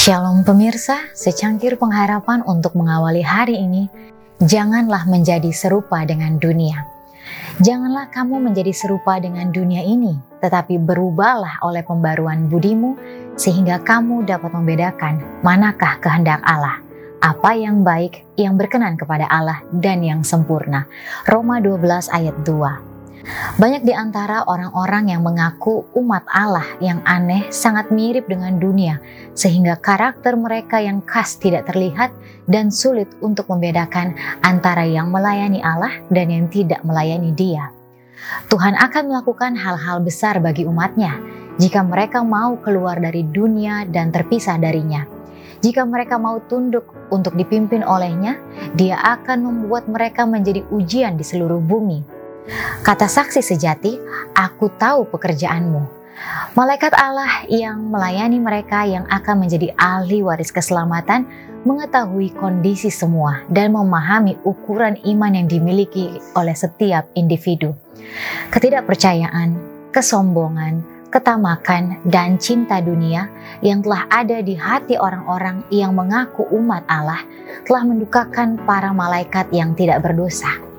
Shalom pemirsa, secangkir pengharapan untuk mengawali hari ini, janganlah menjadi serupa dengan dunia. Janganlah kamu menjadi serupa dengan dunia ini, tetapi berubahlah oleh pembaruan budimu, sehingga kamu dapat membedakan manakah kehendak Allah, apa yang baik, yang berkenan kepada Allah, dan yang sempurna. Roma 12 ayat 2 banyak di antara orang-orang yang mengaku umat Allah yang aneh sangat mirip dengan dunia, sehingga karakter mereka yang khas tidak terlihat dan sulit untuk membedakan antara yang melayani Allah dan yang tidak melayani Dia. Tuhan akan melakukan hal-hal besar bagi umatnya jika mereka mau keluar dari dunia dan terpisah darinya. Jika mereka mau tunduk untuk dipimpin olehnya, Dia akan membuat mereka menjadi ujian di seluruh bumi Kata saksi sejati, aku tahu pekerjaanmu. Malaikat Allah yang melayani mereka yang akan menjadi ahli waris keselamatan mengetahui kondisi semua dan memahami ukuran iman yang dimiliki oleh setiap individu. Ketidakpercayaan, kesombongan, ketamakan, dan cinta dunia yang telah ada di hati orang-orang yang mengaku umat Allah telah mendukakan para malaikat yang tidak berdosa.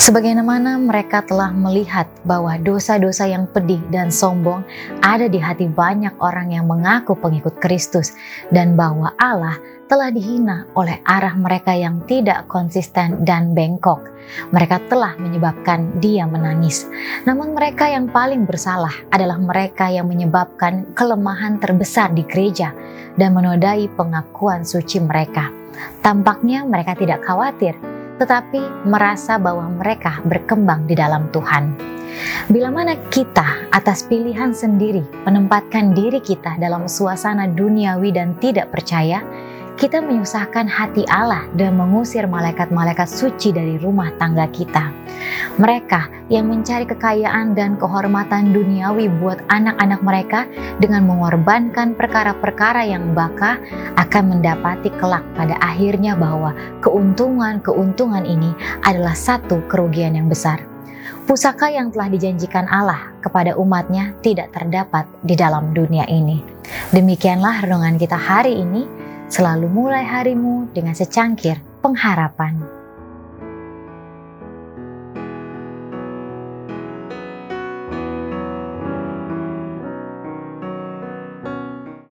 Sebagaimana mereka telah melihat bahwa dosa-dosa yang pedih dan sombong ada di hati banyak orang yang mengaku pengikut Kristus, dan bahwa Allah telah dihina oleh arah mereka yang tidak konsisten dan bengkok. Mereka telah menyebabkan dia menangis. Namun, mereka yang paling bersalah adalah mereka yang menyebabkan kelemahan terbesar di gereja dan menodai pengakuan suci mereka. Tampaknya mereka tidak khawatir tetapi merasa bahwa mereka berkembang di dalam Tuhan. Bila mana kita atas pilihan sendiri menempatkan diri kita dalam suasana duniawi dan tidak percaya, kita menyusahkan hati Allah dan mengusir malaikat-malaikat suci dari rumah tangga kita. Mereka yang mencari kekayaan dan kehormatan duniawi buat anak-anak mereka dengan mengorbankan perkara-perkara yang baka akan mendapati kelak pada akhirnya bahwa keuntungan-keuntungan ini adalah satu kerugian yang besar. Pusaka yang telah dijanjikan Allah kepada umatnya tidak terdapat di dalam dunia ini. Demikianlah renungan kita hari ini. Selalu mulai harimu dengan secangkir pengharapan.